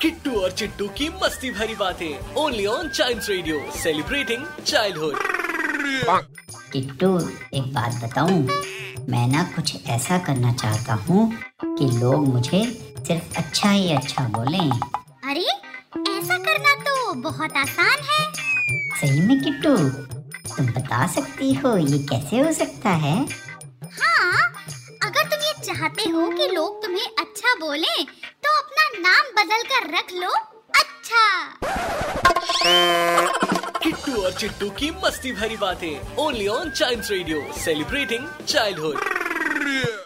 Kittu और चिट्टू की मस्ती भरी बातें only on Child Radio celebrating childhood Kittu एक बात बताऊँ मैं ना कुछ ऐसा करना चाहता हूँ कि लोग मुझे सिर्फ़ अच्छा ही अच्छा बोलें। अरे ऐसा करना तो बहुत आसान है। सही में किट्टू तुम बता सकती हो ये कैसे हो सकता है? हाँ अगर तुम ये चाहते हो कि लोग तुम्हें अच्छा बोलें अपना नाम बदल कर रख लो। अच्छा। किट्टू और चिट्टू की मस्ती भरी बातें। Only on Child Radio celebrating childhood